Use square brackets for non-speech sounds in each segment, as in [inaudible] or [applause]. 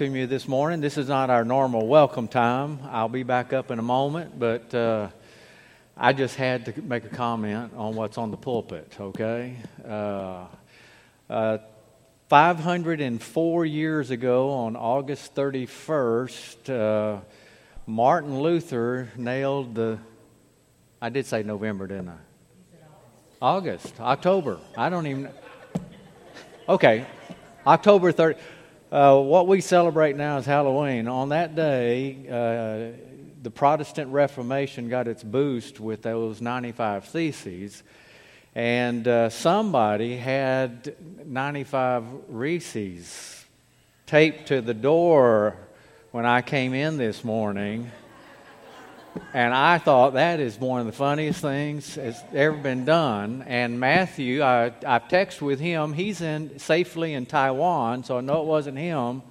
Welcome you this morning. This is not our normal welcome time. I'll be back up in a moment, but uh, I just had to make a comment on what's on the pulpit, okay? Uh, uh, 504 years ago, on August 31st, uh, Martin Luther nailed the. I did say November, didn't I? August, October. I don't even. Okay, October 30th. Uh, what we celebrate now is Halloween. On that day, uh, the Protestant Reformation got its boost with those 95 Theses. And uh, somebody had 95 Reese's taped to the door when I came in this morning. And I thought that is one of the funniest things that's ever been done. And Matthew, I, I've texted with him. He's in safely in Taiwan, so I know it wasn't him.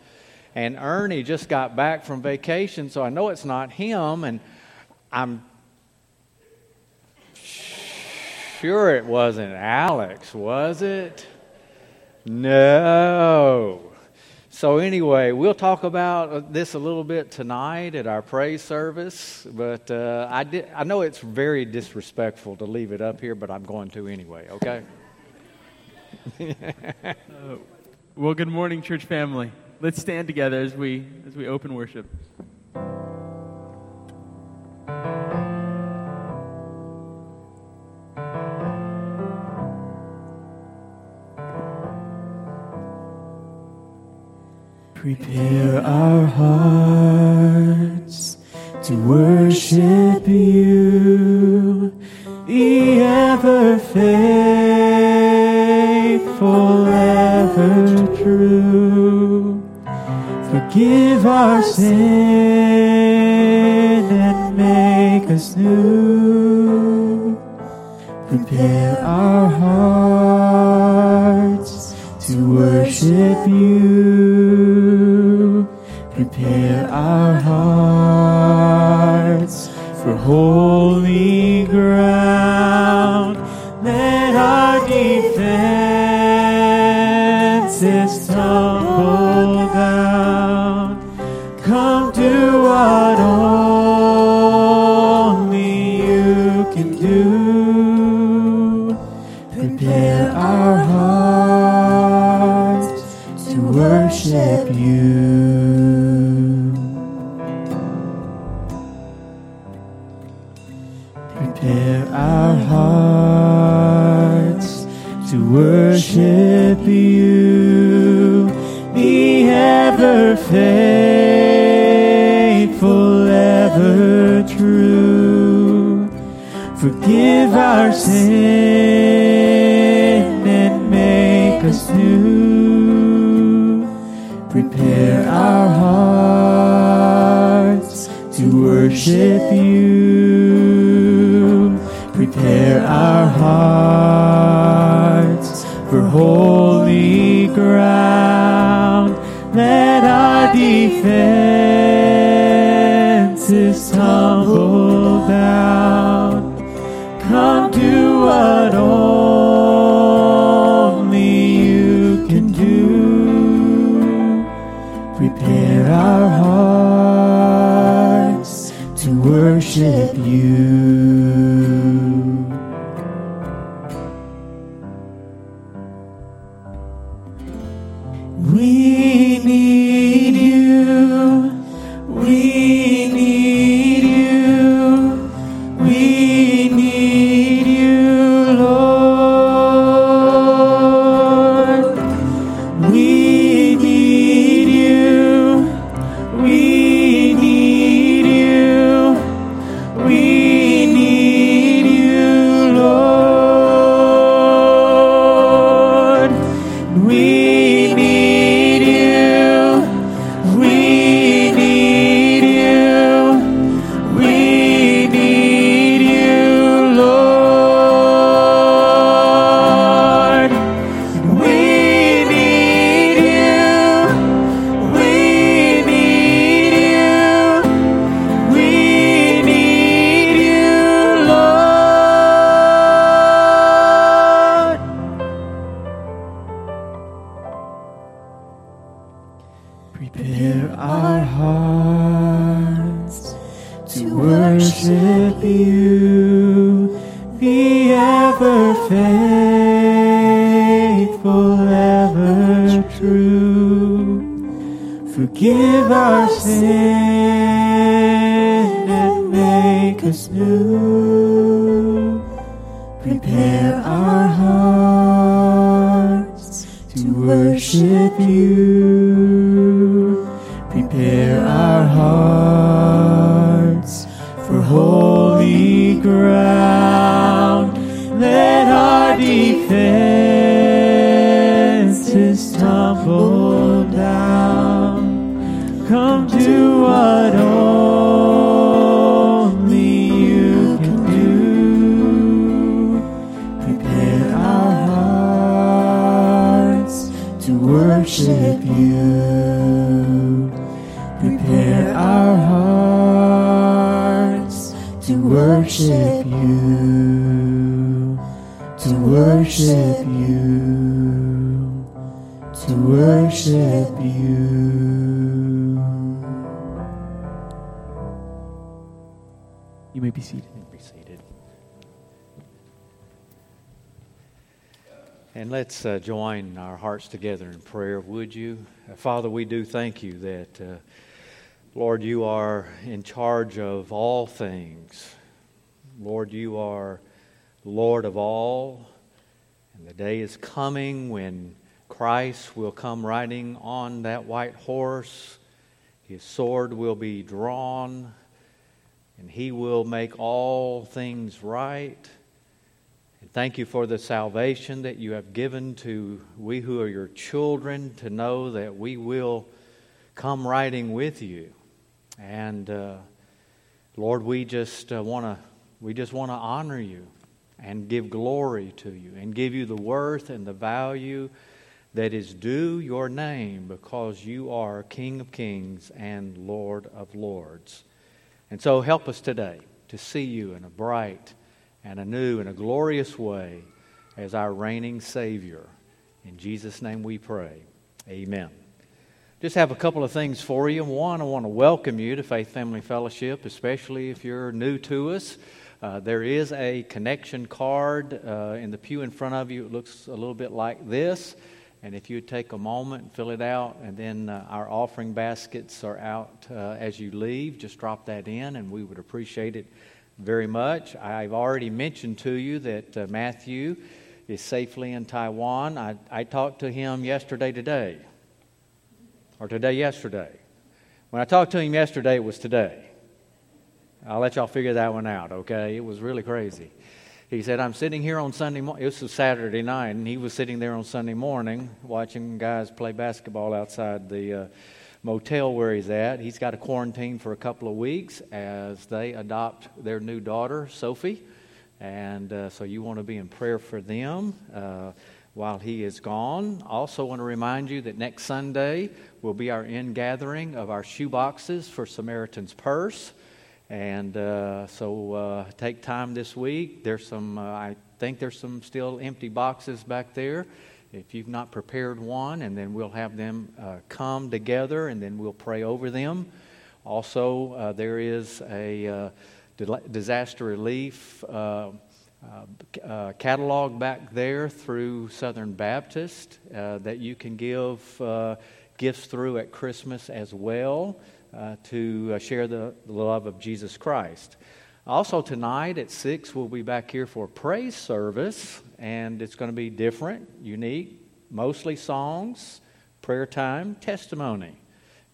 And Ernie just got back from vacation, so I know it's not him. And I'm sure it wasn't Alex, was it? No. So, anyway, we'll talk about this a little bit tonight at our praise service, but uh, I, did, I know it's very disrespectful to leave it up here, but I'm going to anyway, okay? [laughs] uh, well, good morning, church family. Let's stand together as we, as we open worship. Prepare our hearts to worship you, the ever faithful, ever true. Forgive our sin and make us new. Prepare our hearts to worship you worship you prepare our hearts for holy ground. Let our defenses tumble down. Come do what only worship you. Prepare our hearts to worship you. Let's uh, join our hearts together in prayer, would you? Uh, Father, we do thank you that, uh, Lord, you are in charge of all things. Lord, you are Lord of all. And the day is coming when Christ will come riding on that white horse. His sword will be drawn, and he will make all things right. Thank you for the salvation that you have given to we who are your children to know that we will come riding with you. And uh, Lord, we just uh, want to we just want to honor you and give glory to you and give you the worth and the value that is due your name because you are King of Kings and Lord of Lords. And so help us today to see you in a bright and a new and a glorious way as our reigning Savior. In Jesus' name we pray. Amen. Just have a couple of things for you. One, I want to welcome you to Faith Family Fellowship, especially if you're new to us. Uh, there is a connection card uh, in the pew in front of you. It looks a little bit like this. And if you take a moment and fill it out, and then uh, our offering baskets are out uh, as you leave, just drop that in, and we would appreciate it very much. I've already mentioned to you that uh, Matthew is safely in Taiwan. I, I talked to him yesterday, today, or today, yesterday. When I talked to him yesterday, it was today. I'll let y'all figure that one out, okay? It was really crazy. He said, I'm sitting here on Sunday morning. It was Saturday night, and he was sitting there on Sunday morning watching guys play basketball outside the uh, motel where he's at. He's got to quarantine for a couple of weeks as they adopt their new daughter, Sophie. And uh, so you want to be in prayer for them uh, while he is gone. Also, want to remind you that next Sunday will be our in gathering of our shoe boxes for Samaritan's Purse. And uh, so uh, take time this week. There's some, uh, I think there's some still empty boxes back there. If you've not prepared one, and then we'll have them uh, come together and then we'll pray over them. Also, uh, there is a uh, disaster relief catalog back there through Southern Baptist that you can give gifts through at Christmas as well uh, to uh, share the, the love of Jesus Christ. Also, tonight at 6, we'll be back here for praise service, and it's going to be different, unique, mostly songs, prayer time, testimony.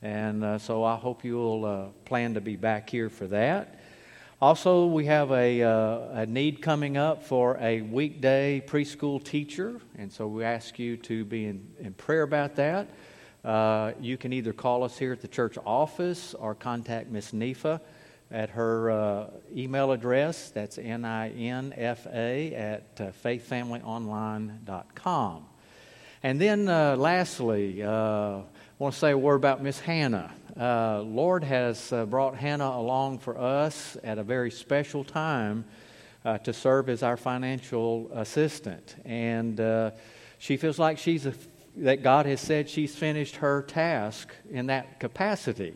And uh, so I hope you'll uh, plan to be back here for that. Also, we have a, uh, a need coming up for a weekday preschool teacher, and so we ask you to be in, in prayer about that. Uh, you can either call us here at the church office or contact Miss Ninfa at her uh, email address. That's N-I-N-F-A at uh, faithfamilyonline.com. And then uh, lastly, uh, I want to say a word about Miss Hannah. Uh, Lord has uh, brought Hannah along for us at a very special time to serve as our financial assistant. And she feels like she's a that God has said she's finished her task in that capacity.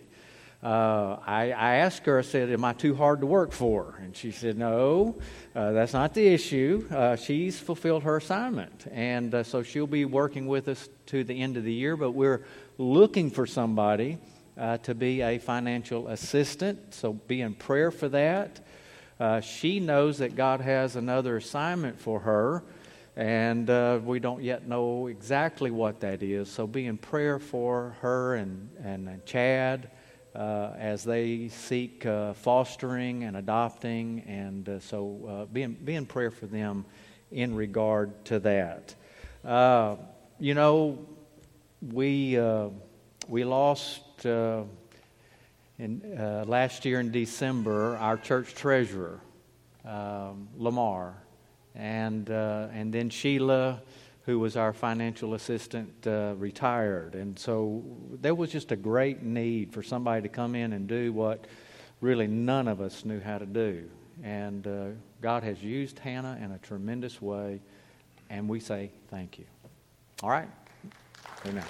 Uh, I, I, asked her, I said, Am I too hard to work for? And she said, No, uh, that's not the issue. Uh, she's fulfilled her assignment. And uh, so she'll be working with us to the end of the year, but we're looking for somebody uh, to be a financial assistant. So be in prayer for that. Uh, she knows that God has another assignment for her. And we don't yet know exactly what that is. So be in prayer for her and, and, and Chad uh, as they seek uh, fostering and adopting. And uh, so uh, be in, be in prayer for them in regard to that. Uh, you know, we, uh, we lost in, last year in December our church treasurer, um, Lamar. And, and then Sheila who was our financial assistant, uh, retired. And so there was just a great need for somebody to come in and do what really none of us knew how to do. And uh, God has used Hannah in a tremendous way, and we say thank you. All right? Amen.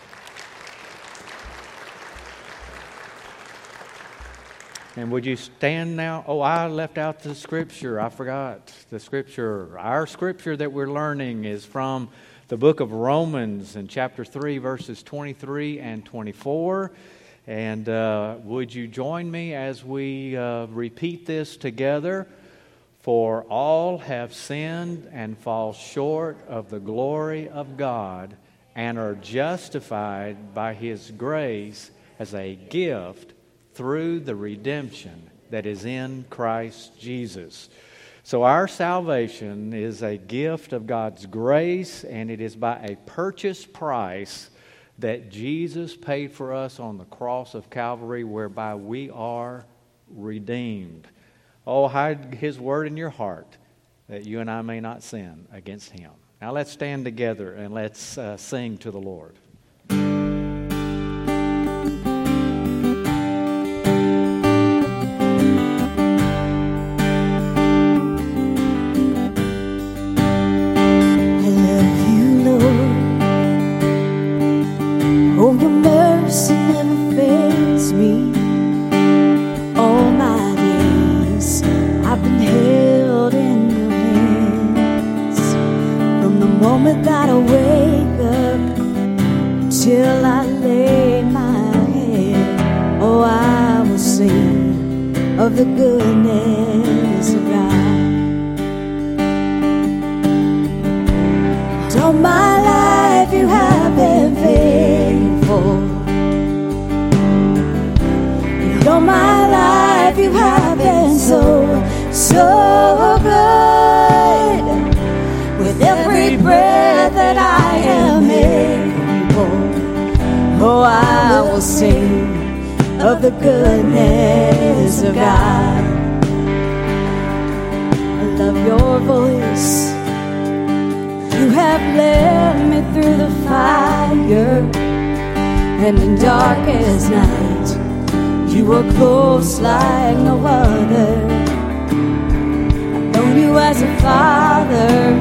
And would you stand now? Oh, I left out the scripture. I forgot the scripture. Our scripture that we're learning is from the book of Romans in chapter 3, verses 23 and 24. And uh, would you join me as we uh, repeat this together? For all have sinned and fall short of the glory of God and are justified by His grace as a gift through the redemption that is in Christ Jesus. So, our salvation is a gift of God's grace, and it is by a purchase price that Jesus paid for us on the cross of Calvary, whereby we are redeemed. Oh, hide His word in your heart that you and I may not sin against Him. Now, let's stand together and let's uh, sing to the Lord. moves like no other. I've known you as a father,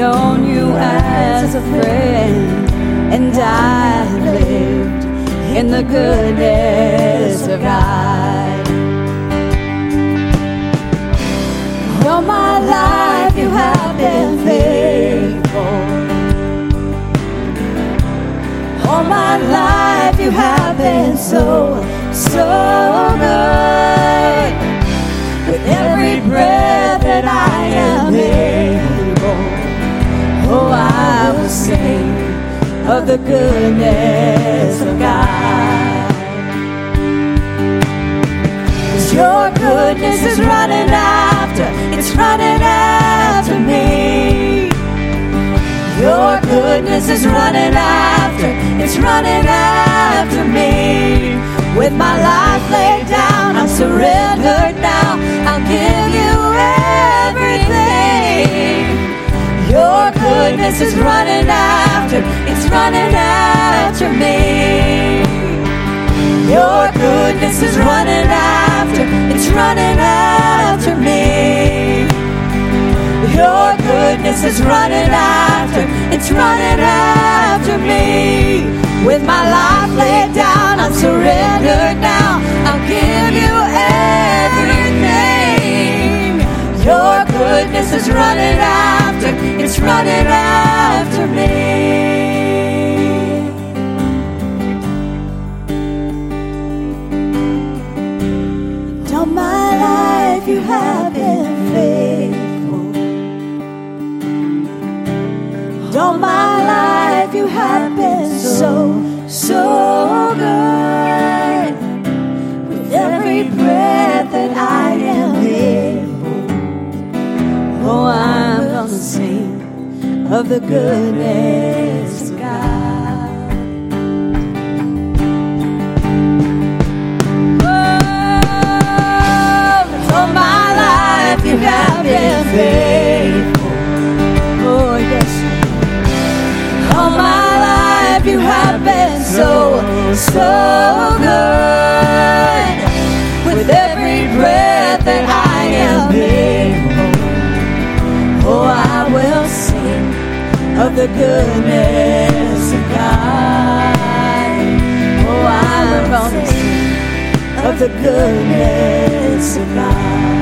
known you as a friend, and I have lived in the goodness of God. All my life you have been faithful. All my life you have been so so good. With every breath that I am able, oh, I will sing of the goodness of God. Cause your goodness is running after, it's running after me. Your goodness is running after, it's running after me. With my life laid down, I'm surrendered now. I'll give you everything. Your goodness is running after, it's running after me. Your goodness is running after, it's running after me. Your goodness is running after, it's running after me. With my life laid down, I'm surrendered now. I'll give you everything. Your goodness is running after, it's running after me. My life you have been faithful. All my life so, so good. With every breath that I am able, oh, I'm gonna sing of the goodness of God. Oh, all my life you have been faithful. So good. With every breath that I am able, oh, I will sing of the goodness of God. Oh, I'm gonna sing of the goodness of God.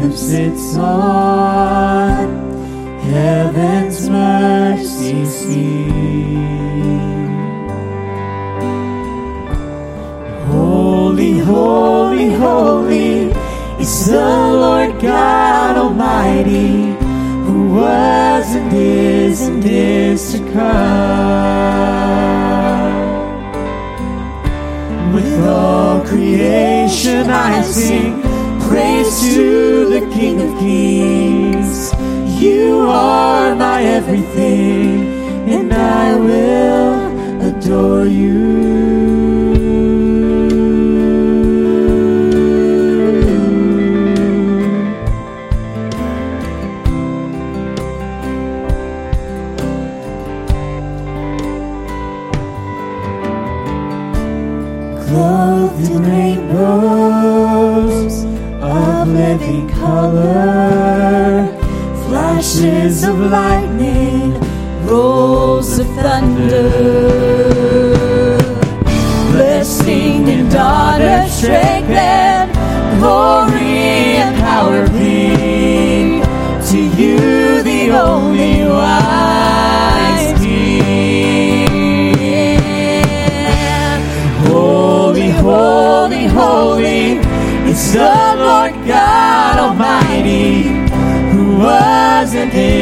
Who sits on heaven's mercy seat. Holy, holy, holy is the Lord God Almighty, who was and is and is to come. With all creation I sing praise to the King of Kings. You are my everything, and I will adore you. Lightning, rolls of thunder. Blessing and honor, strength and glory and power be to you, the only wise King. Holy, holy, holy is the Lord God Almighty, who was and is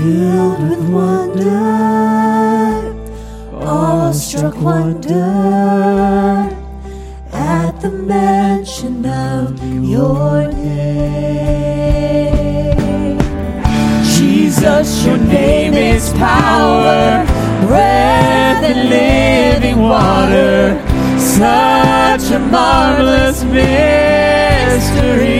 Filled with wonder, awestruck wonder, at the mention of your name. Jesus, your name is power, breath and living water. Such a marvelous mystery.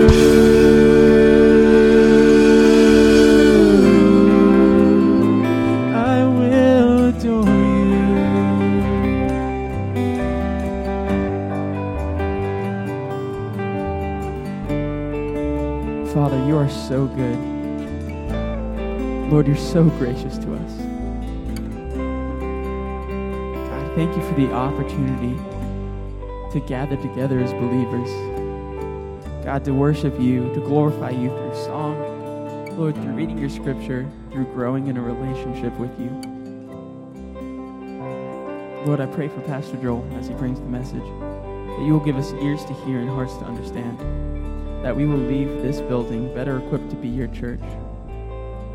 Are so good. Lord, you're so gracious to us. God, thank you for the opportunity to gather together as believers. God, to worship you, to glorify you through song, Lord, through reading your scripture, through growing in a relationship with you. Lord, I pray for Pastor Joel as he brings the message, that you will give us ears to hear and hearts to understand that we will leave this building better equipped to be your church,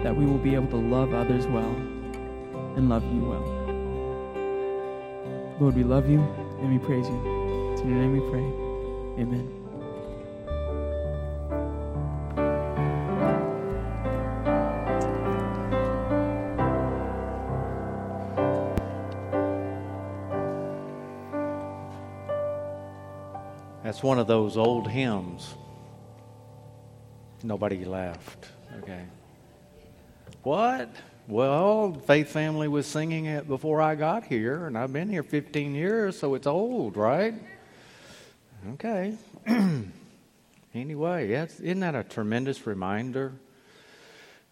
that we will be able to love others well and love you well. Lord, we love you and we praise you. It's in your name we pray. Amen. That's one of those old hymns. Nobody laughed. Okay. What? Well, Faith Family was singing it before I got here, and I've been here 15 years, so it's old, right? Okay. [clears throat] anyway, isn't that a tremendous reminder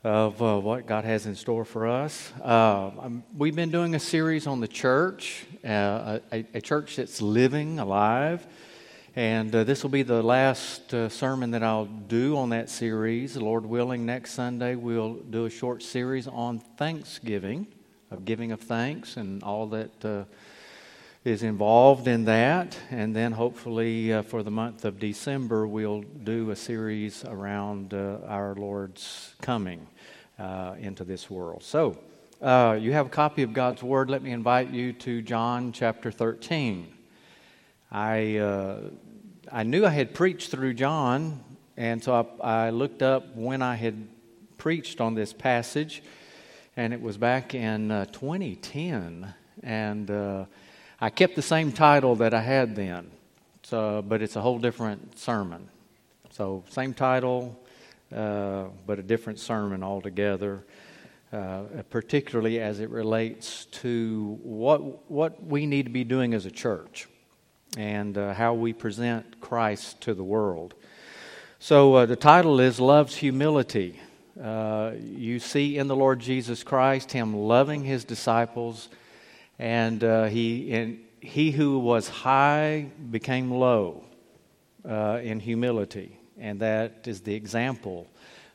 of uh, what God has in store for us? Uh, um, we've been doing a series on the church, uh, a, a church that's living, alive. And uh, this will be the last uh, sermon that I'll do on that series. Lord willing, next Sunday we'll do a short series on Thanksgiving, of giving of thanks and all that uh, is involved in that. And then hopefully uh, for the month of December, we'll do a series around uh, our Lord's coming uh, into this world. So you have a copy of God's Word. Let me invite you to John chapter 13. I, I knew I had preached through John, and so I, I, looked up when I had preached on this passage, and it was back in uh, 2010. And uh, I kept the same title that I had then, so, but it's a whole different sermon. So, same title, uh, but a different sermon altogether. Uh, particularly as it relates to what, what we need to be doing as a church and uh, how we present Christ to the world. So uh, the title is Love's Humility. Uh, you see in the Lord Jesus Christ Him loving His disciples, and uh, he, and he who was high became low uh, in humility. And that is the example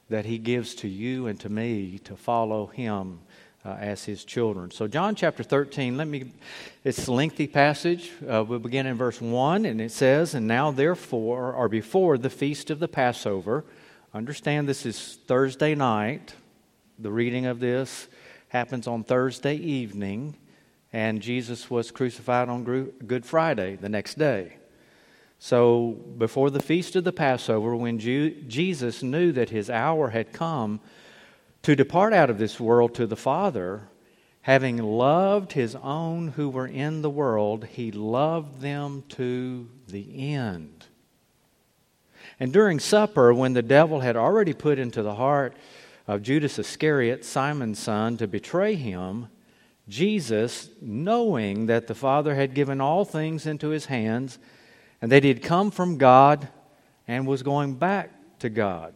that He gives to you and to me to follow Him uh, as his children. So, John chapter 13, let me, it's a lengthy passage. Uh, we'll begin in verse 1, and it says, And now, therefore, or before the feast of the Passover, understand this is Thursday night. The reading of this happens on Thursday evening, and Jesus was crucified on Good Friday, the next day. So, before the feast of the Passover, when Jesus knew that his hour had come, to depart out of this world to the Father, Having loved his own who were in the world, he loved them to the end. And during supper, when the devil had already put into the heart of Judas Iscariot, Simon's son, to betray him, Jesus, knowing that the Father had given all things into his hands, and that he had come from God and was going back to God,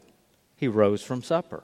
he rose from supper.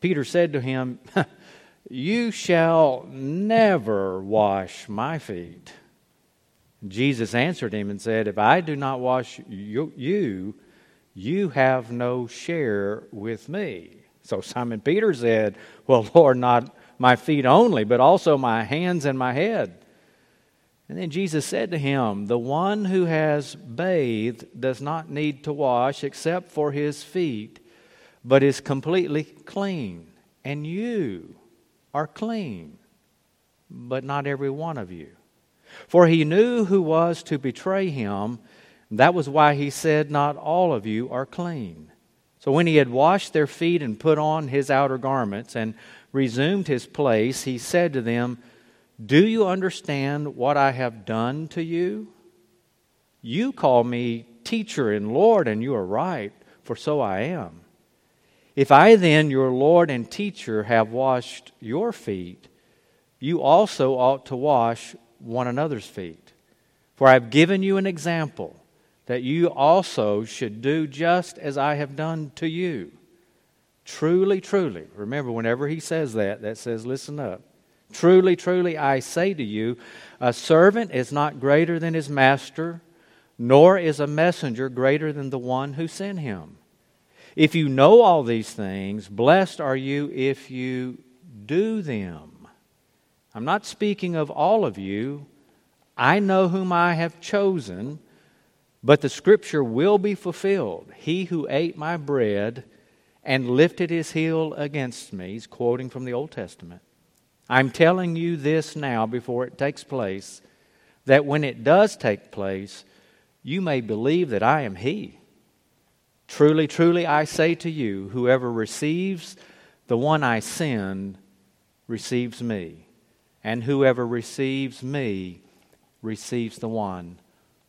Peter said to him, [laughs] You shall never wash my feet. Jesus answered him and said, If I do not wash you, you, have no share with me. So Simon Peter said, Well, Lord, not my feet only, but also my hands and my head. And then Jesus said to him, The one who has bathed does not need to wash except for his feet, but is completely clean. And you are clean, but not every one of you. For he knew who was to betray him. That was why he said, Not all of you are clean. So when he had washed their feet and put on his outer garments and resumed his place, he said to them, Do you understand what I have done to you? You call me teacher and Lord, and you are right, for so I am. If I then, your Lord and teacher, have washed your feet, you also ought to wash one another's feet. For I have given you an example that you also should do just as I have done to you. Truly, truly, remember, whenever he says that, that says, listen up. Truly, truly, I say to you, a servant is not greater than his master, nor is a messenger greater than the one who sent him. If you know all these things, blessed are you if you do them. I'm not speaking of all of you. I know whom I have chosen, but the scripture will be fulfilled. He who ate my bread and lifted his heel against me, he's quoting from the Old Testament. I'm telling you this now before it takes place, that when it does take place, you may believe that I am he. Truly, truly, I say to you, whoever receives the one I send receives me and whoever receives me receives the one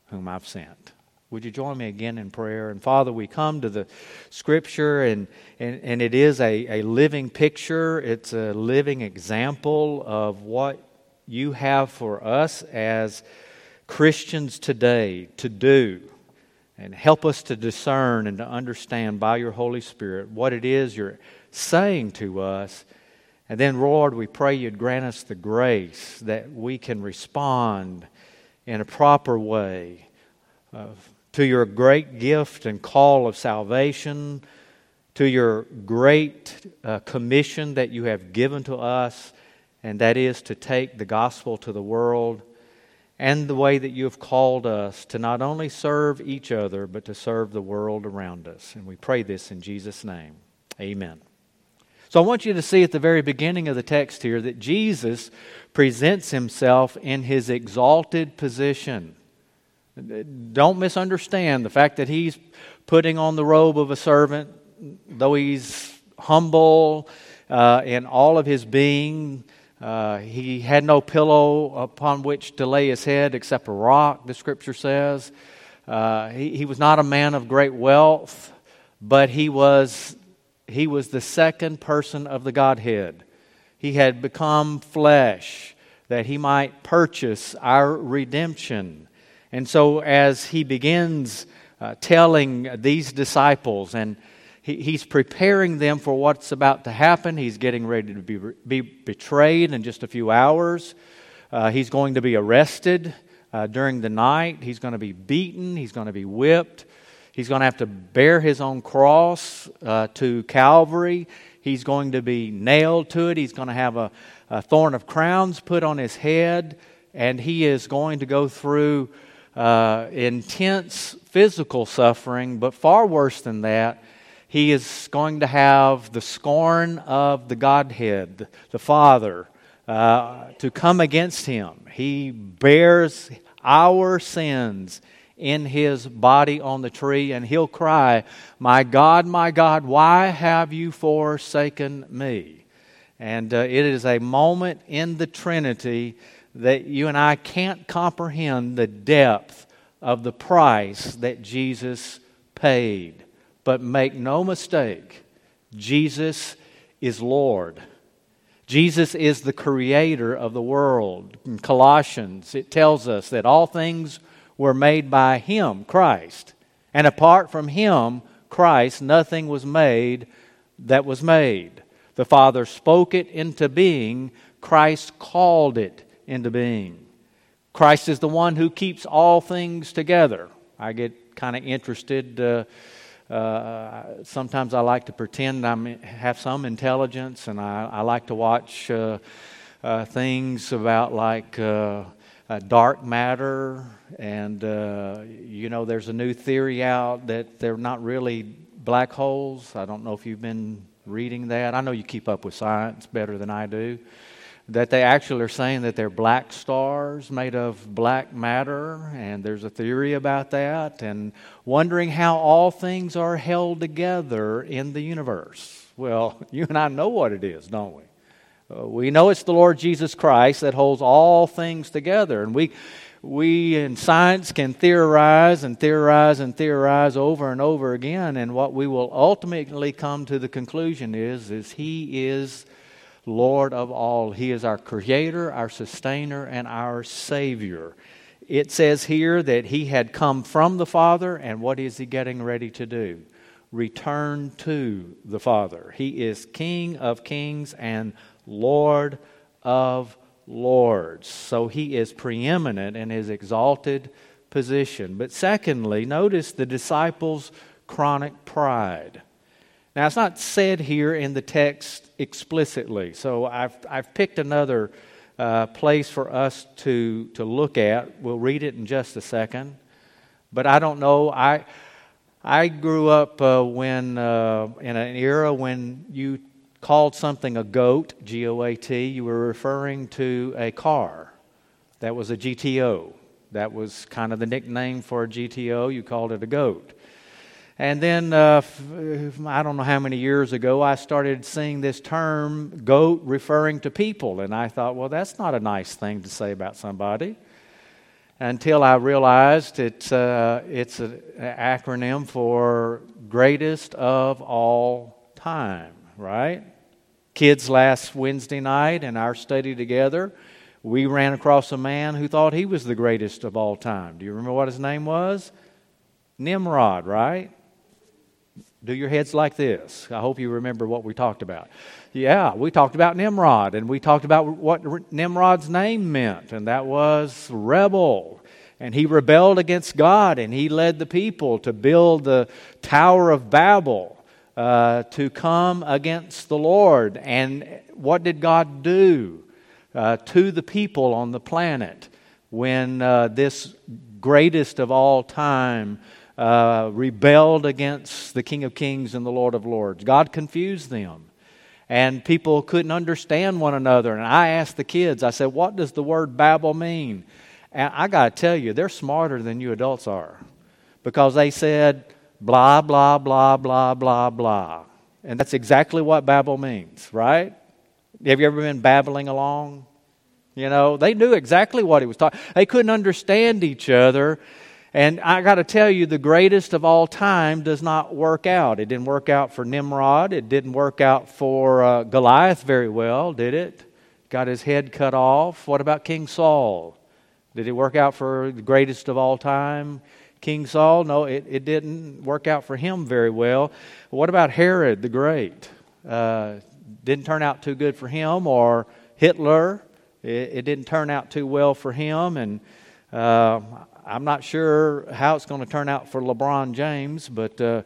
whom I've sent. Would you join me again in prayer? And Father, we come to the scripture, and, and, and it is a, a living picture, it's a living example of what you have for us as Christians today to do. And help us to discern and to understand by your Holy Spirit what it is you're saying to us. And then, Lord, we pray you'd grant us the grace that we can respond in a proper way uh, to your great gift and call of salvation, to your great uh, commission that you have given to us, and that is to take the gospel to the world, and the way that you have called us to not only serve each other, but to serve the world around us. And we pray this in Jesus' name. Amen. So I want you to see at the very beginning of the text here that Jesus presents himself in his exalted position. Don't misunderstand the fact that he's putting on the robe of a servant, though he's humble uh, in all of his being. Uh, he had no pillow upon which to lay his head except a rock, the scripture says. Uh, he, he was not a man of great wealth, but he was he was the second person of the Godhead. He had become flesh that he might purchase our redemption. And so, as he begins uh, telling these disciples, and he, he's preparing them for what's about to happen, he's getting ready to be, be betrayed in just a few hours. Uh, he's going to be arrested uh, during the night. He's going to be beaten. He's going to be whipped. He's going to have to bear his own cross uh, to Calvary. He's going to be nailed to it. He's going to have a, a thorn of crowns put on his head. And he is going to go through uh, intense physical suffering, but far worse than that, he is going to have the scorn of the Godhead, the Father, uh, to come against him. He bears our sins in his body on the tree, and he'll cry, My God, my God, why have you forsaken me? And uh, it is a moment in the Trinity that you and I can't comprehend the depth of the price that Jesus paid. But make no mistake, Jesus is Lord. Jesus is the creator of the world. In Colossians, it tells us that all things were made by Him, Christ. And apart from Him, Christ, nothing was made that was made. The Father spoke it into being, Christ called it into being. Christ is the one who keeps all things together. I get kind of interested. Uh, uh, sometimes I like to pretend I have some intelligence, and I, I like to watch uh, uh things about like uh, dark matter. And, uh, you know, there's a new theory out that they're not really black holes. I don't know if you've been reading that. I know you keep up with science better than I do that they actually are saying that they're black stars made of black matter, and there's a theory about that, and wondering how all things are held together in the universe. Well, [laughs] you and I know what it is, don't we? Uh, we know it's the Lord Jesus Christ that holds all things together, and we we in science can theorize and theorize and theorize over and over again and what we will ultimately come to the conclusion is is he is Lord of all. He is our creator, our sustainer, and our Savior. It says here that he had come from the Father, and what is he getting ready to do? Return to the Father. He is King of kings and Lord of lords. So he is preeminent in his exalted position. But secondly, notice the disciples' chronic pride. Now, it's not said here in the text explicitly, so I've, I've picked another uh, place for us to, to look at. We'll read it in just a second. But I don't know. I, I grew up uh, when, uh, in an era when you called something a goat, G O A T, you were referring to a car. That was a GTO. That was kind of the nickname for a GTO. You called it a goat. And then, uh, I don't know how many years ago, I started seeing this term goat referring to people. And I thought, well, that's not a nice thing to say about somebody. Until I realized it's, uh, it's an acronym for greatest of all time, right? Kids, last Wednesday night in our study together, we ran across a man who thought he was the greatest of all time. Do you remember what his name was? Nimrod, right? Do your heads like this. I hope you remember what we talked about. Yeah, we talked about Nimrod, and we talked about what Nimrod's name meant, and that was rebel. And he rebelled against God, and he led the people to build the Tower of Babel uh, to come against the Lord. And what did God do uh, to the people on the planet when uh, this greatest of all time? Uh, rebelled against the King of Kings and the Lord of Lords. God confused them. And people couldn't understand one another. And I asked the kids, I said, What does the word Babel mean? And I got to tell you, they're smarter than you adults are. Because they said, blah, blah, blah, blah, blah, blah. And that's exactly what Babel means, right? Have you ever been babbling along? You know, they knew exactly what he was talking. They couldn't understand each other, and I got to tell you, the greatest of all time does not work out. It didn't work out for Nimrod. It didn't work out for uh, Goliath very well, did it? Got his head cut off. What about King Saul? Did it work out for the greatest of all time? King Saul? No, it, it didn't work out for him very well. What about Herod the Great? Uh, didn't turn out too good for him. Or Hitler? It, it didn't turn out too well for him. And uh, I'm not sure how it's going to turn out for LeBron James, but uh,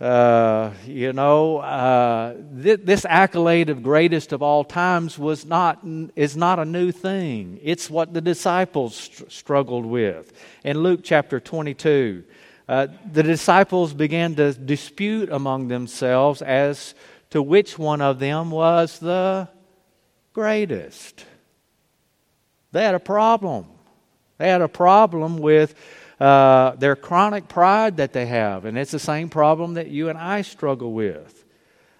Uh, you know, uh, th- this accolade of greatest of all times was not is not a new thing. It's what the disciples str- struggled with. In Luke chapter 22, uh, the disciples began to dispute among themselves as to which one of them was the greatest. They had a problem. They had a problem with uh, their chronic pride that they have, and it's the same problem that you and I struggle with.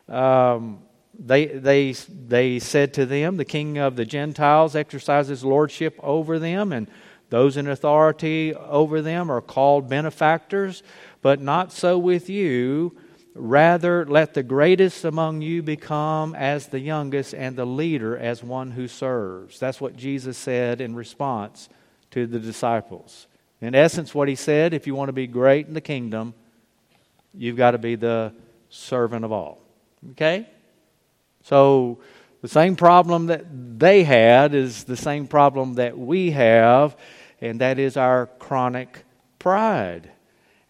Um, they, they, they said to them, The king of the Gentiles exercises lordship over them, and those in authority over them are called benefactors, but not so with you. Rather, let the greatest among you become as the youngest, and the leader as one who serves. That's what Jesus said in response to the disciples. In essence, what he said if you want to be great in the kingdom, you've got to be the servant of all. Okay? So, the same problem that they had is the same problem that we have, and that is our chronic pride.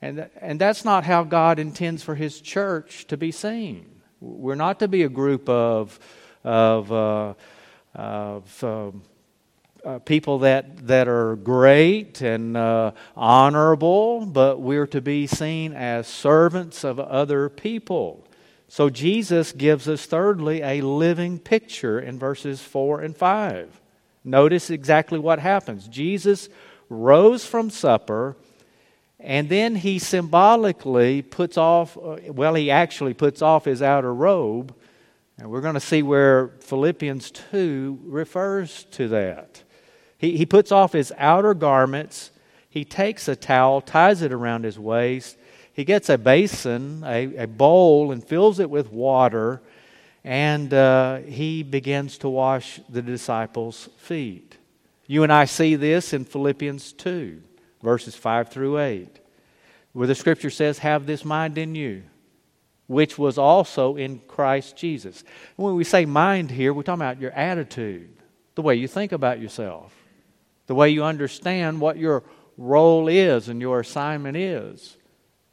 And, and that's not how God intends for His church to be seen. We're not to be a group of, of, uh, of um, uh, people that, that are great and uh, honorable, but we're to be seen as servants of other people. So Jesus gives us, thirdly, a living picture in verses 4 and 5. Notice exactly what happens. Jesus rose from supper, and then he symbolically puts off, uh, well, he actually puts off his outer robe. And we're going to see where Philippians 2 refers to that. He, he puts off his outer garments. He takes a towel, ties it around his waist. He gets a basin, a, a bowl, and fills it with water. And uh, he begins to wash the disciples' feet. You and I see this in Philippians 2, verses 5 through 8, where the scripture says, Have this mind in you, which was also in Christ Jesus. When we say mind here, we're talking about your attitude, the way you think about yourself the way you understand what your role is and your assignment is.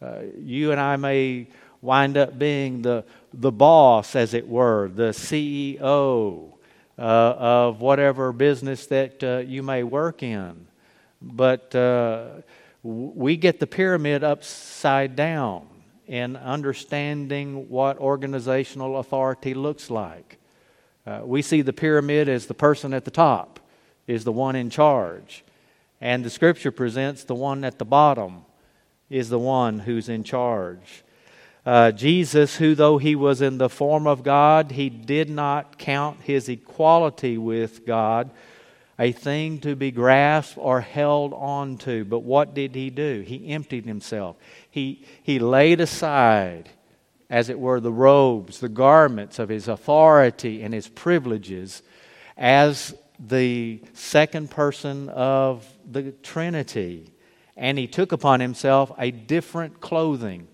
Uh, you and I may wind up being the, the boss, as it were, the CEO uh, of whatever business that uh, you may work in. But uh, we get the pyramid upside down in understanding what organizational authority looks like. Uh, we see the pyramid as the person at the top is the one in charge. And the scripture presents the one at the bottom is the one who's in charge. Uh, Jesus, who though he was in the form of God, he did not count his equality with God a thing to be grasped or held on to. But what did he do? He emptied himself. He, he laid aside, as it were, the robes, the garments of his authority and his privileges as the second person of the Trinity. And he took upon himself a different clothing.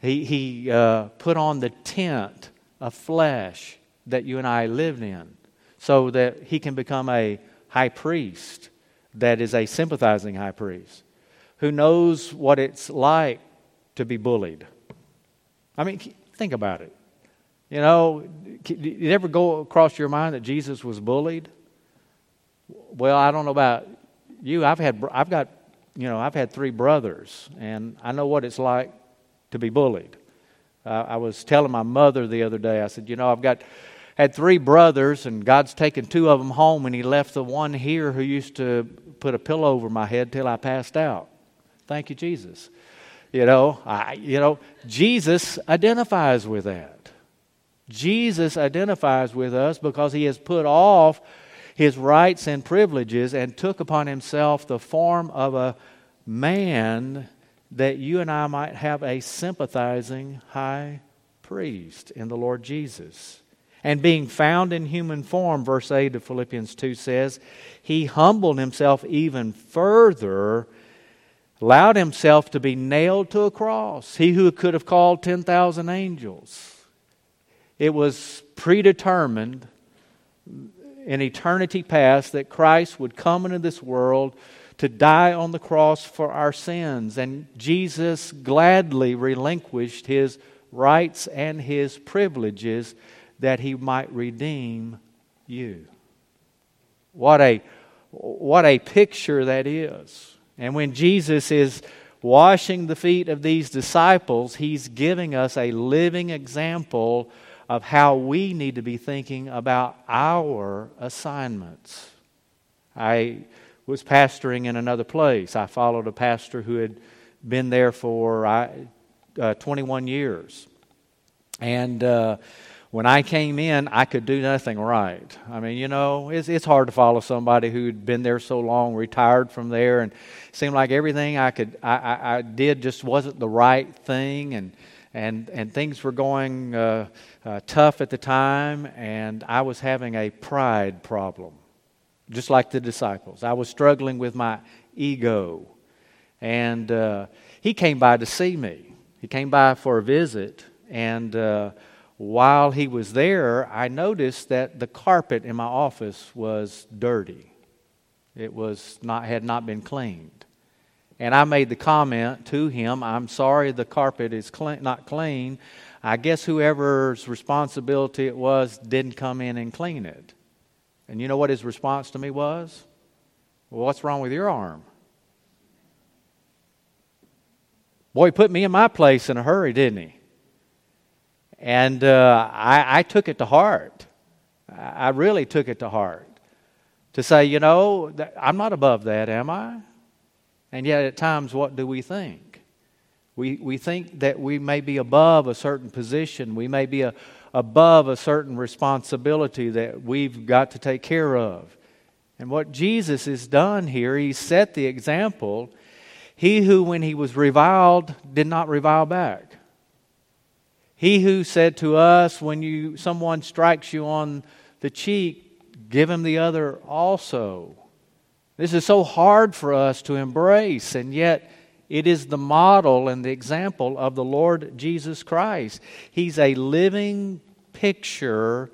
He, he uh, put on the tent of flesh that you and I lived in so that he can become a high priest that is a sympathizing high priest who knows what it's like to be bullied. I mean, think about it. You know, did it ever go across your mind that Jesus was bullied? Well, I don't know about you. I've had, I've got, you know, I've had three brothers, and I know what it's like to be bullied. Uh, I was telling my mother the other day. I said, you know, I've got had three brothers, and God's taken two of them home, and He left the one here who used to put a pillow over my head till I passed out. Thank you, Jesus. You know, I, you know, Jesus identifies with that. Jesus identifies with us because He has put off his rights and privileges and took upon himself the form of a man that you and I might have a sympathizing high priest in the Lord Jesus. And being found in human form, verse 8 of Philippians 2 says, he humbled himself even further, allowed himself to be nailed to a cross. He who could have called 10,000 angels. It was predetermined in eternity past that Christ would come into this world to die on the cross for our sins. And Jesus gladly relinquished his rights and his privileges that he might redeem you. What a, what a picture that is. And when Jesus is washing the feet of these disciples, he's giving us a living example of how we need to be thinking about our assignments. I was pastoring in another place. I followed a pastor who had been there for uh, 21 years. And uh, when I came in, I could do nothing right. I mean, you know, it's, it's hard to follow somebody who'd been there so long, retired from there, and seemed like everything I could I, I, I did just wasn't the right thing, and and and things were going uh, uh, tough at the time, and I was having a pride problem, just like the disciples. I was struggling with my ego, and uh, he came by to see me. He came by for a visit, and uh, while he was there, I noticed that the carpet in my office was dirty. It was not, had not been cleaned. And I made the comment to him, I'm sorry the carpet is clean, not clean. I guess whoever's responsibility it was didn't come in and clean it. And you know what his response to me was? Well, what's wrong with your arm? Boy, he put me in my place in a hurry, didn't he? And uh, I, I, took it to heart. I really took it to heart. To say, you know, I'm not above that, am I? And yet, at times, what do we think? We, we think that we may be above a certain position, we may be a, above a certain responsibility that we've got to take care of. And what Jesus has done here, he set the example. He who, when he was reviled, did not revile back. He who said to us, when you, someone strikes you on the cheek, give him the other also. This is so hard for us to embrace, and yet it is the model and the example of the Lord Jesus Christ. He's a living picture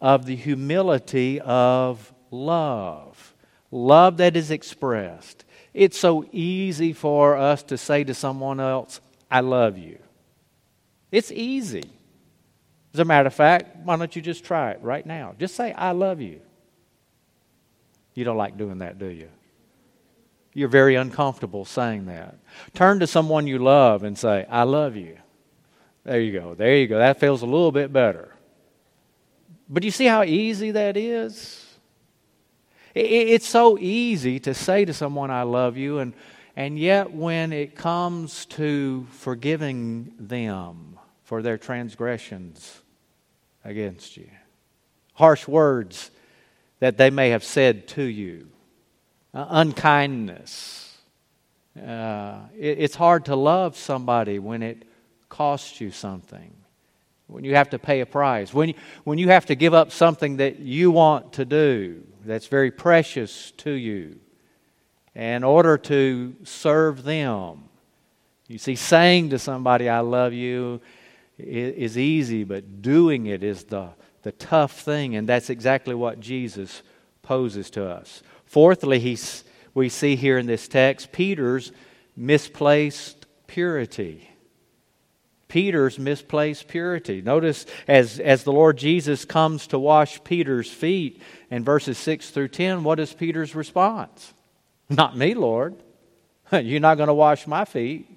of the humility of love, love that is expressed. It's so easy for us to say to someone else, I love you. It's easy. As a matter of fact, why don't you just try it right now? Just say, I love you. You don't like doing that, do you? You're very uncomfortable saying that. Turn to someone you love and say, I love you. There you go. There you go. That feels a little bit better. But you see how easy that is? It's so easy to say to someone, I love you, and, and yet when it comes to forgiving them, for their transgressions against you. Harsh words that they may have said to you, uh, unkindness. Uh, it, it's hard to love somebody when it costs you something, when you have to pay a price, when you, when you have to give up something that you want to do that's very precious to you in order to serve them. You see, saying to somebody, I love you, is easy, but doing it is the, the tough thing, and that's exactly what Jesus poses to us. Fourthly, he's, we see here in this text Peter's misplaced purity. Peter's misplaced purity. Notice as, as the Lord Jesus comes to wash Peter's feet in verses 6 through 10, what is Peter's response? Not me, Lord. [laughs] You're not going to wash my feet.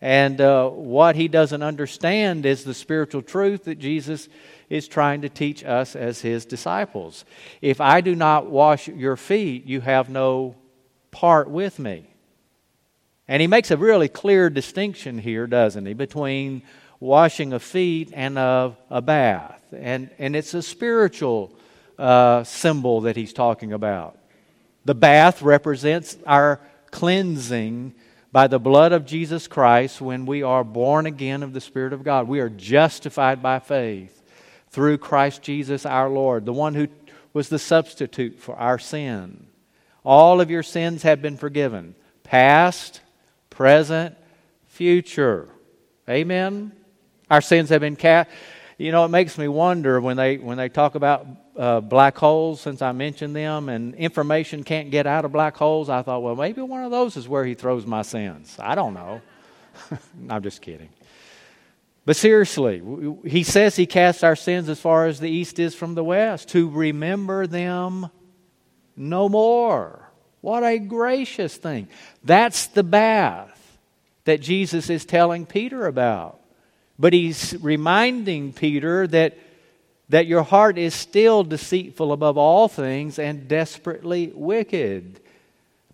And uh, what he doesn't understand is the spiritual truth that Jesus is trying to teach us as his disciples. If I do not wash your feet, you have no part with me. And he makes a really clear distinction here, doesn't he, between washing of feet and of a bath. And, and it's a spiritual uh, symbol that he's talking about. The bath represents our cleansing by the blood of Jesus Christ when we are born again of the Spirit of God. We are justified by faith through Christ Jesus our Lord, the one who was the substitute for our sin. All of your sins have been forgiven past, present, future. Amen? Our sins have been cast. You know, it makes me wonder when they, when they talk about uh, black holes, since I mentioned them, and information can't get out of black holes, I thought, well, maybe one of those is where he throws my sins. I don't know. [laughs] I'm just kidding. But seriously, he says he casts our sins as far as the east is from the west, to remember them no more. What a gracious thing. That's the bath that Jesus is telling Peter about. But he's reminding Peter that, that your heart is still deceitful above all things and desperately wicked.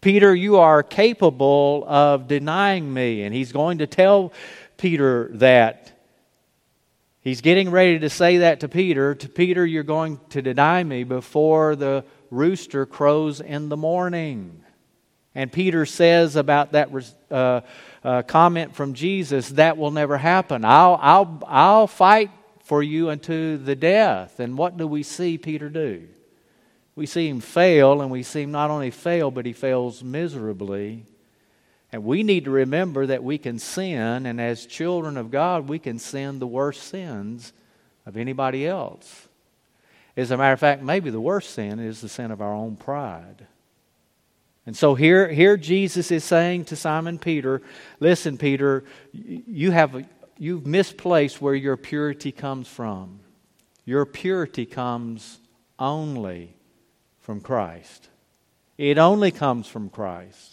Peter, you are capable of denying me. And he's going to tell Peter that. He's getting ready to say that to Peter. To Peter, you're going to deny me before the rooster crows in the morning. And Peter says about that uh, uh, comment from Jesus, that will never happen. I'll, I'll, I'll fight for you unto the death. And what do we see Peter do? we see him fail, and we see him not only fail, but he fails miserably. And we need to remember that we can sin, and as children of God, we can sin the worst sins of anybody else. As a matter of fact, maybe the worst sin is the sin of our own pride. And so here, here Jesus is saying to Simon Peter, listen, Peter, you have, you've misplaced where your purity comes from. Your purity comes only from Christ. It only comes from Christ.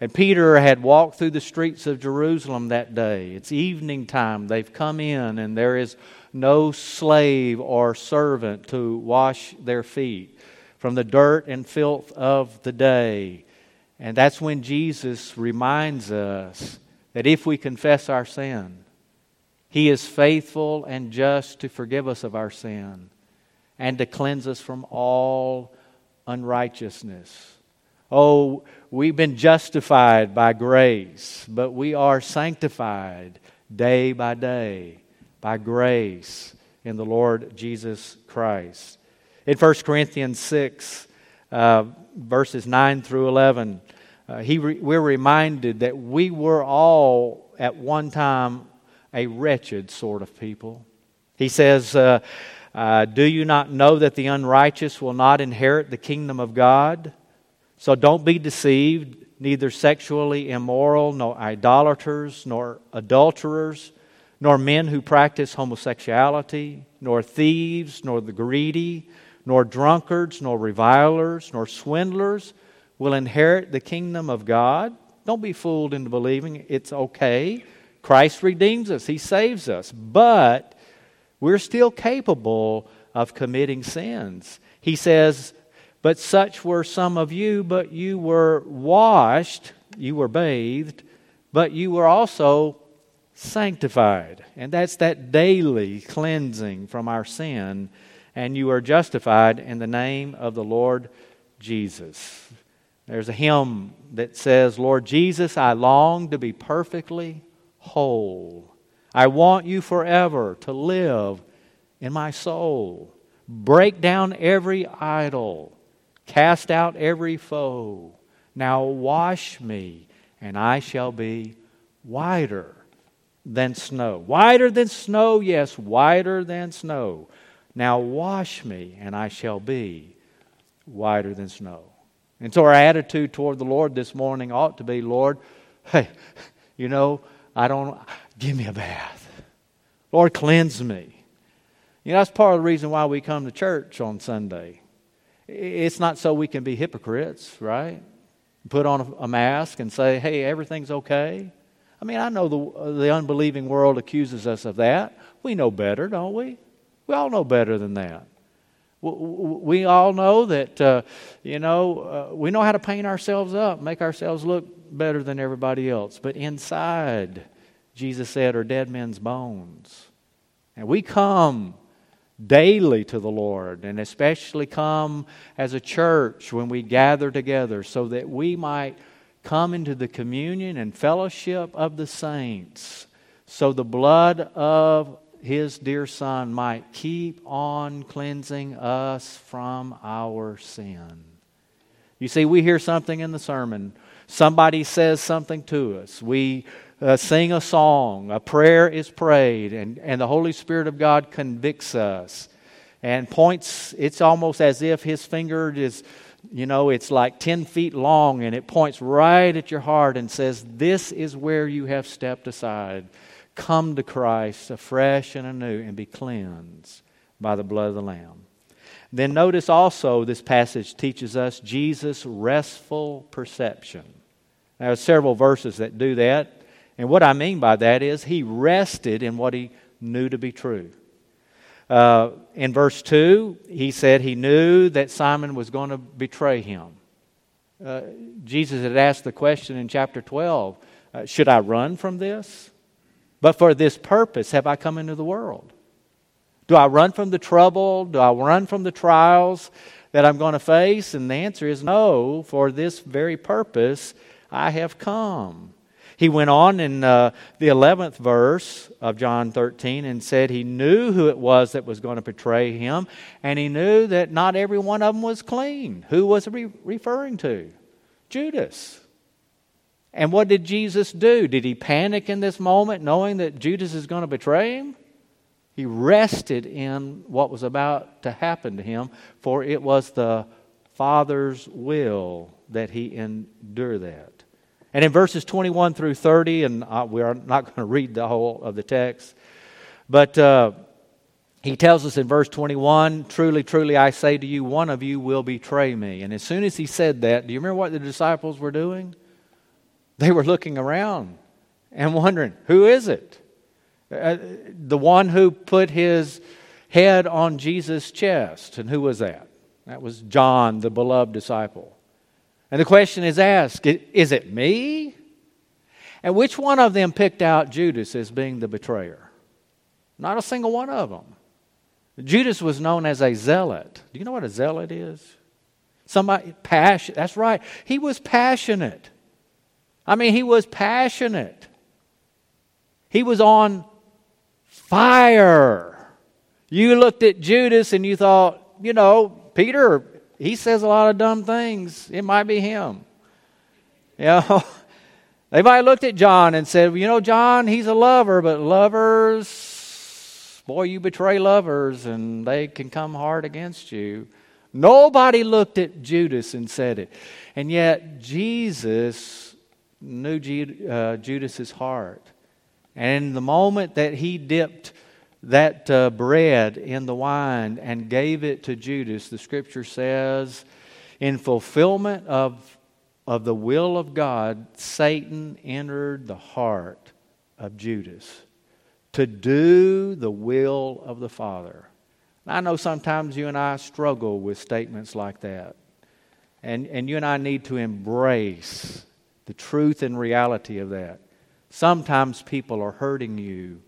And Peter had walked through the streets of Jerusalem that day. It's evening time. They've come in, and there is no slave or servant to wash their feet from the dirt and filth of the day. And that's when Jesus reminds us that if we confess our sin, He is faithful and just to forgive us of our sin and to cleanse us from all unrighteousness. Oh, we've been justified by grace, but we are sanctified day by day by grace in the Lord Jesus Christ. In 1 Corinthians 6, uh, verses 9 through 11, uh, he re- we're reminded that we were all at one time a wretched sort of people. He says, uh, uh, do you not know that the unrighteous will not inherit the kingdom of God? So don't be deceived, neither sexually immoral, nor idolaters, nor adulterers, nor men who practice homosexuality, nor thieves, nor the greedy, nor drunkards, nor revilers, nor swindlers will inherit the kingdom of God. Don't be fooled into believing it's okay. Christ redeems us, He saves us. But we're still capable of committing sins. He says, But such were some of you, but you were washed, you were bathed, but you were also sanctified. And that's that daily cleansing from our sin. And you are justified in the name of the Lord Jesus. There's a hymn that says, Lord Jesus, I long to be perfectly whole. I want you forever to live in my soul. Break down every idol, cast out every foe. Now wash me, and I shall be whiter than snow. Whiter than snow, yes, whiter than snow. Now wash me, and I shall be whiter than snow. And so our attitude toward the Lord this morning ought to be, Lord, hey, you know, I don't Give me a bath. Lord, cleanse me. You know, that's part of the reason why we come to church on Sunday. It's not so we can be hypocrites, right? Put on a mask and say, hey, everything's okay. I mean, I know the, the unbelieving world accuses us of that. We know better, don't we? We all know better than that. We all know that, uh, you know, uh, we know how to paint ourselves up, make ourselves look better than everybody else. But inside, Jesus said, are dead men's bones. And we come daily to the Lord, and especially come as a church when we gather together so that we might come into the communion and fellowship of the saints, so the blood of his dear Son might keep on cleansing us from our sin. You see, we hear something in the sermon. Somebody says something to us. We uh, sing a song, a prayer is prayed, and, and the Holy Spirit of God convicts us and points. It's almost as if His finger is, you know, it's like 10 feet long and it points right at your heart and says, This is where you have stepped aside. come to Christ afresh and anew and be cleansed by the blood of the Lamb. Then notice also this passage teaches us Jesus' restful perception. There are several verses that do that. And what I mean by that is he rested in what he knew to be true. Uh, in verse 2, he said he knew that Simon was going to betray him. Uh, Jesus had asked the question in chapter 12 uh, Should I run from this? But for this purpose have I come into the world. Do I run from the trouble? Do I run from the trials that I'm going to face? And the answer is no. For this very purpose I have come. He went on in uh, the 11th verse of John 13 and said he knew who it was that was going to betray him, and he knew that not every one of them was clean. Who was he referring to? Judas. And what did Jesus do? Did he panic in this moment knowing that Judas is going to betray him? He rested in what was about to happen to him, for it was the Father's will that he endure that. And in verses 21 through 30, and uh, we are not going to read the whole of the text, but uh, he tells us in verse 21 Truly, truly, I say to you, one of you will betray me. And as soon as he said that, do you remember what the disciples were doing? They were looking around and wondering, Who is it? Uh, the one who put his head on Jesus' chest. And who was that? That was John, the beloved disciple. And the question is asked is it me? And which one of them picked out Judas as being the betrayer? Not a single one of them. Judas was known as a zealot. Do you know what a zealot is? Somebody passion. That's right. He was passionate. I mean, he was passionate. He was on fire. You looked at Judas and you thought, you know, Peter, he says a lot of dumb things. It might be him. [laughs] You know, they might have looked at John and said, you know, John, he's a lover, but lovers, boy, you betray lovers and they can come hard against you. Nobody looked at Judas and said it. And yet, Jesus knew uh, Judas's heart. And the moment that he dipped that uh, bread in the wine and gave it to Judas, the scripture says, in fulfillment of, of the will of God, Satan entered the heart of Judas to do the will of the Father. I know sometimes you and I struggle with statements like that. And, and you and I need to embrace the truth and reality of that. Sometimes people are hurting you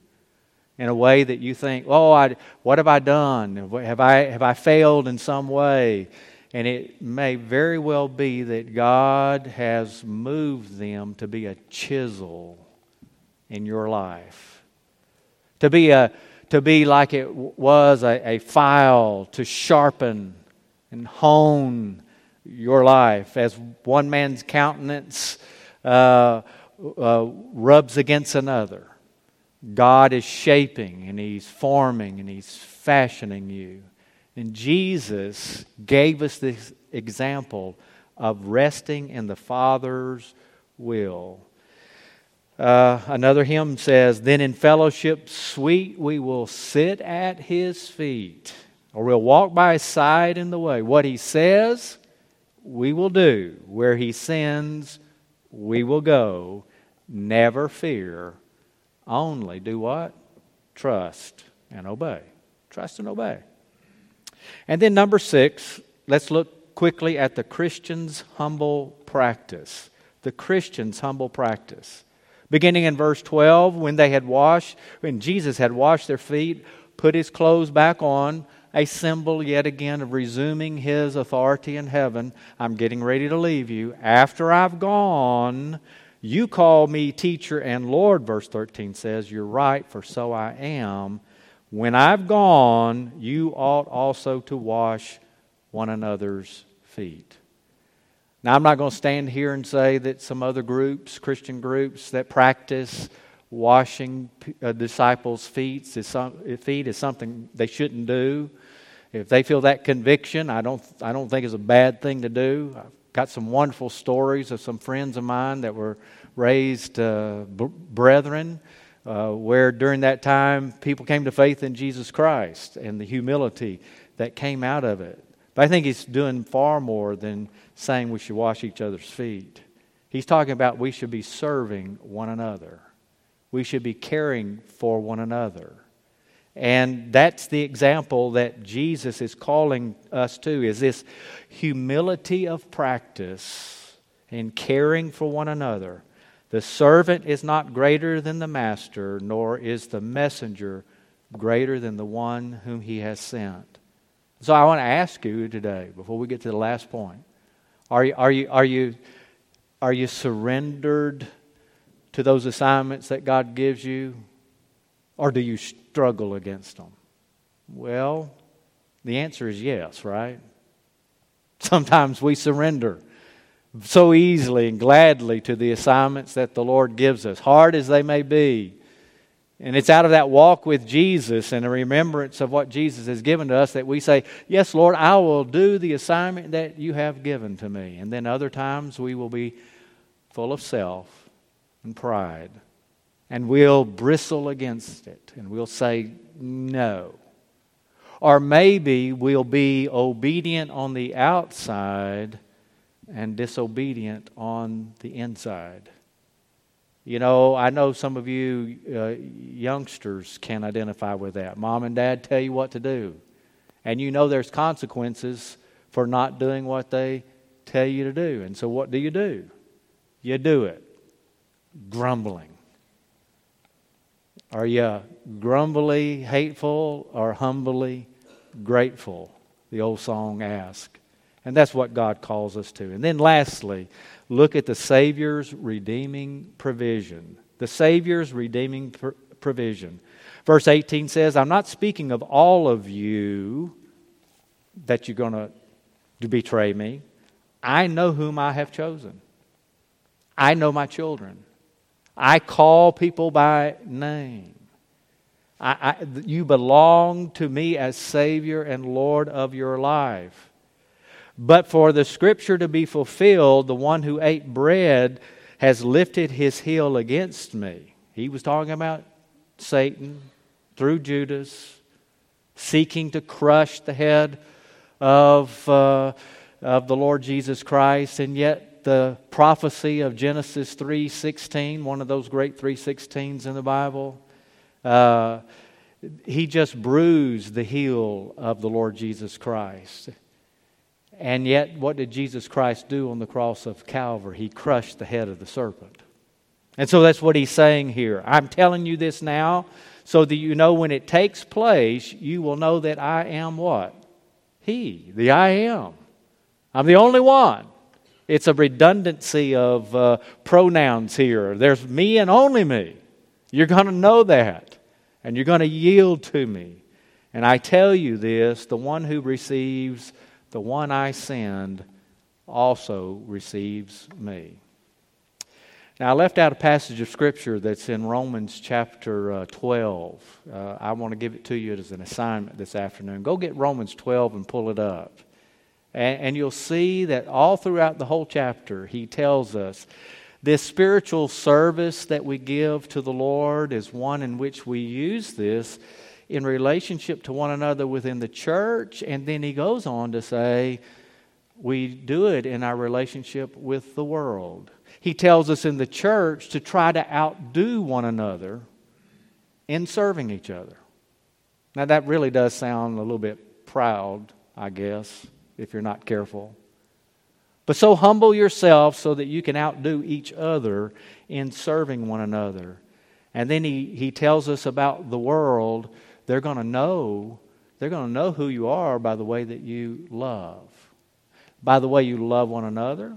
in a way that you think, oh, I, what have I done? Have I, have I failed in some way? And it may very well be that God has moved them to be a chisel in your life, to be, a, to be like it was a, a file to sharpen and hone your life as one man's countenance uh, uh, rubs against another. God is shaping and He's forming and He's fashioning you. And Jesus gave us this example of resting in the Father's will. Uh, another hymn says, Then in fellowship sweet we will sit at His feet, or we'll walk by His side in the way. What He says, we will do. Where He sends, we will go. Never fear only do what? Trust and obey. Trust and obey. And then, number six, let's look quickly at the Christian's humble practice. The Christian's humble practice. Beginning in verse 12, when they had washed, when Jesus had washed their feet, put his clothes back on, a symbol yet again of resuming his authority in heaven. I'm getting ready to leave you. After I've gone, you call me teacher and Lord, verse 13 says. You're right, for so I am. When I've gone, you ought also to wash one another's feet. Now, I'm not going to stand here and say that some other groups, Christian groups, that practice washing uh, disciples' feet is, some, feet is something they shouldn't do. If they feel that conviction, I don't, I don't think it's a bad thing to do. Got some wonderful stories of some friends of mine that were raised uh, b- brethren uh, where during that time people came to faith in Jesus Christ and the humility that came out of it. But I think he's doing far more than saying we should wash each other's feet. He's talking about we should be serving one another. We should be caring for one another. And that's the example that Jesus is calling us to is this humility of practice in caring for one another. The servant is not greater than the master, nor is the messenger greater than the one whom he has sent. So I want to ask you today, before we get to the last point, are you, are you, are you, are you surrendered to those assignments that God gives you? Or do you struggle against them? Well, the answer is yes, right? Sometimes we surrender so easily and gladly to the assignments that the Lord gives us, hard as they may be. And it's out of that walk with Jesus and a remembrance of what Jesus has given to us that we say, Yes, Lord, I will do the assignment that you have given to me. And then other times we will be full of self and pride and we'll bristle against it and we'll say no. Or maybe we'll be obedient on the outside and disobedient on the inside. You know, I know some of you uh, youngsters can identify with that. Mom and dad tell you what to do, and you know there's consequences for not doing what they tell you to do. And so, what do you do? You do it, grumbling are you grumbly hateful or humbly grateful? The old song asks. And that's what God calls us to. And then lastly, look at the Savior's redeeming provision. The Savior's redeeming pr- provision. Verse 18 says, I'm not speaking of all of you that you're going to betray me. I know whom I have chosen. I know my children. I call people by name. I, I, you belong to me as Savior and Lord of your life. But for the scripture to be fulfilled, the one who ate bread has lifted his heel against me. He was talking about Satan through Judas, seeking to crush the head of, uh, of the Lord Jesus Christ, and yet the prophecy of Genesis 3:16, one of those great 3:16s in the Bible. Uh, he just bruised the heel of the Lord Jesus Christ. And yet, what did Jesus Christ do on the cross of Calvary? He crushed the head of the serpent. And so that's what he's saying here. I'm telling you this now so that you know when it takes place, you will know that I am what? He, the I am. I'm the only one. It's a redundancy of uh, pronouns here. There's me and only me. You're going to know that, and you're going to yield to me. And I tell you this the one who receives the one I send also receives me. Now, I left out a passage of Scripture that's in Romans chapter uh, 12. Uh, I want to give it to you as an assignment this afternoon. Go get Romans 12 and pull it up. And, and you'll see that all throughout the whole chapter, he tells us this spiritual service that we give to the Lord is one in which we use this in relationship to one another within the church. And then he goes on to say, we do it in our relationship with the world. He tells us in the church to try to outdo one another in serving each other. Now, that really does sound a little bit proud, I guess if you're not careful. But so humble yourself so that you can outdo each other in serving one another. And then he, he tells us about the world. They're going to know, they're going to know who you are by the way that you love. By the way you love one another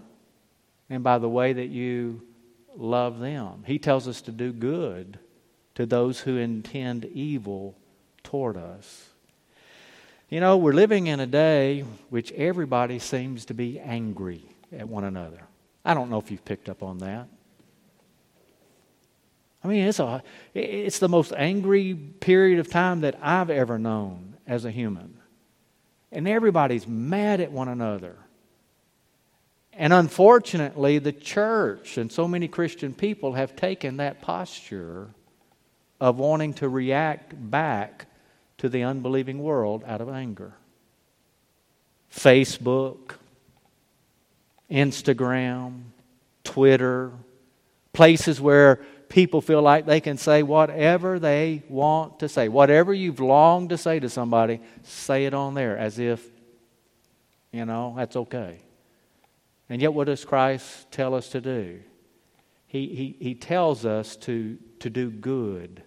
and by the way that you love them. He tells us to do good to those who intend evil toward us. You know, we're living in a day which everybody seems to be angry at one another. I don't know if you've picked up on that. I mean, it's, a, it's the most angry period of time that I've ever known as a human. And everybody's mad at one another. And unfortunately, the church and so many Christian people have taken that posture of wanting to react back to the unbelieving world out of anger. Facebook, Instagram, Twitter, places where people feel like they can say whatever they want to say. Whatever you've longed to say to somebody, say it on there as if, you know, that's okay. And yet, what does Christ tell us to do? He, he, he tells us to, to do good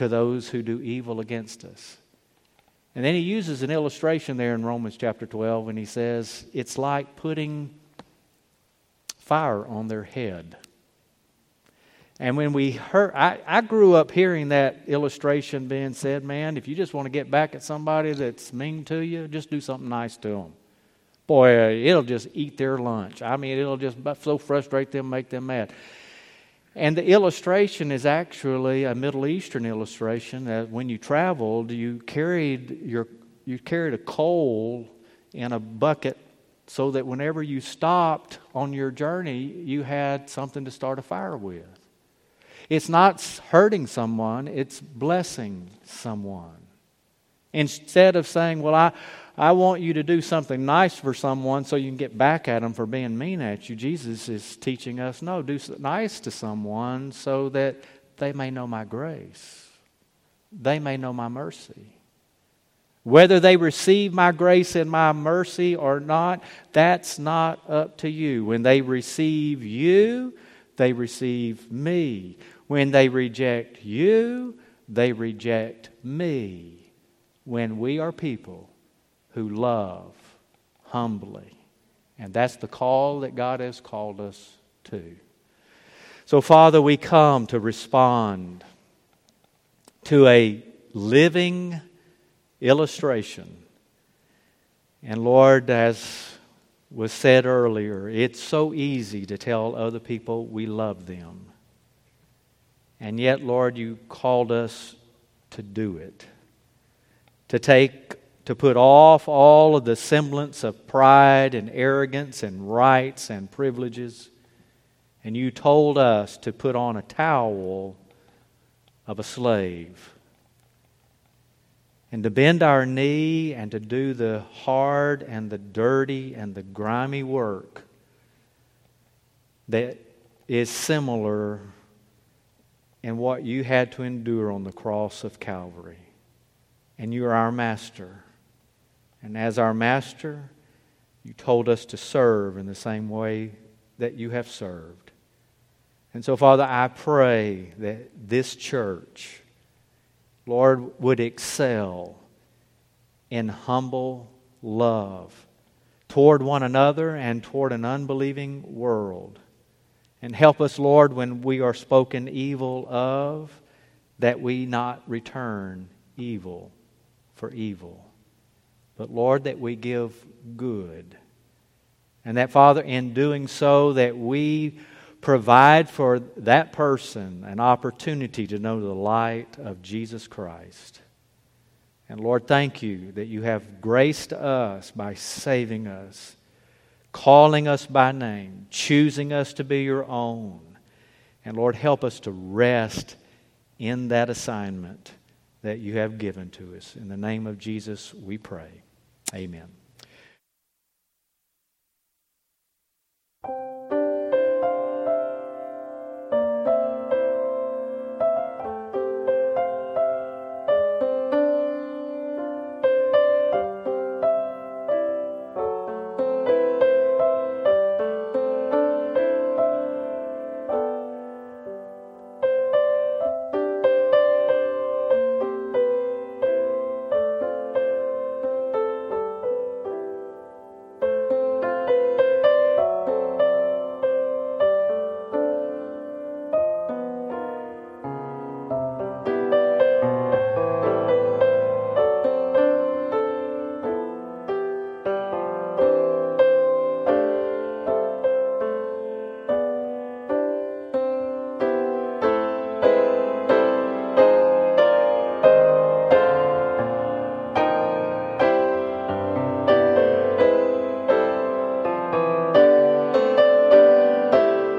to those who do evil against us. And then he uses an illustration there in Romans chapter 12, and he says, It's like putting fire on their head. And when we heard, I, I grew up hearing that illustration being said, man, if you just want to get back at somebody that's mean to you, just do something nice to them. Boy, it'll just eat their lunch. I mean, it'll just so frustrate them, make them mad. And the illustration is actually a Middle Eastern illustration that when you traveled, you carried, your, you carried a coal in a bucket so that whenever you stopped on your journey, you had something to start a fire with. It's not hurting someone, it's blessing someone. Instead of saying, Well, I, I want you to do something nice for someone so you can get back at them for being mean at you. Jesus is teaching us no, do nice to someone so that they may know my grace, they may know my mercy. Whether they receive my grace and my mercy or not, that's not up to you. When they receive you, they receive me. When they reject you, they reject me. When we are people who love humbly. And that's the call that God has called us to. So, Father, we come to respond to a living illustration. And Lord, as was said earlier, it's so easy to tell other people we love them. And yet, Lord, you called us to do it. To take to put off all of the semblance of pride and arrogance and rights and privileges. And you told us to put on a towel of a slave and to bend our knee and to do the hard and the dirty and the grimy work that is similar in what you had to endure on the cross of Calvary. And you are our master. And as our master, you told us to serve in the same way that you have served. And so, Father, I pray that this church, Lord, would excel in humble love toward one another and toward an unbelieving world. And help us, Lord, when we are spoken evil of, that we not return evil for evil but Lord, that we give good. And that, Father, in doing so, that we provide for that person an opportunity to know the light of Jesus Christ. And Lord, thank you that you have graced us by saving us, calling us by name, choosing us to be your own. And Lord, help us to rest in that assignment that you have given to us. In the name of Jesus, we pray. Amen.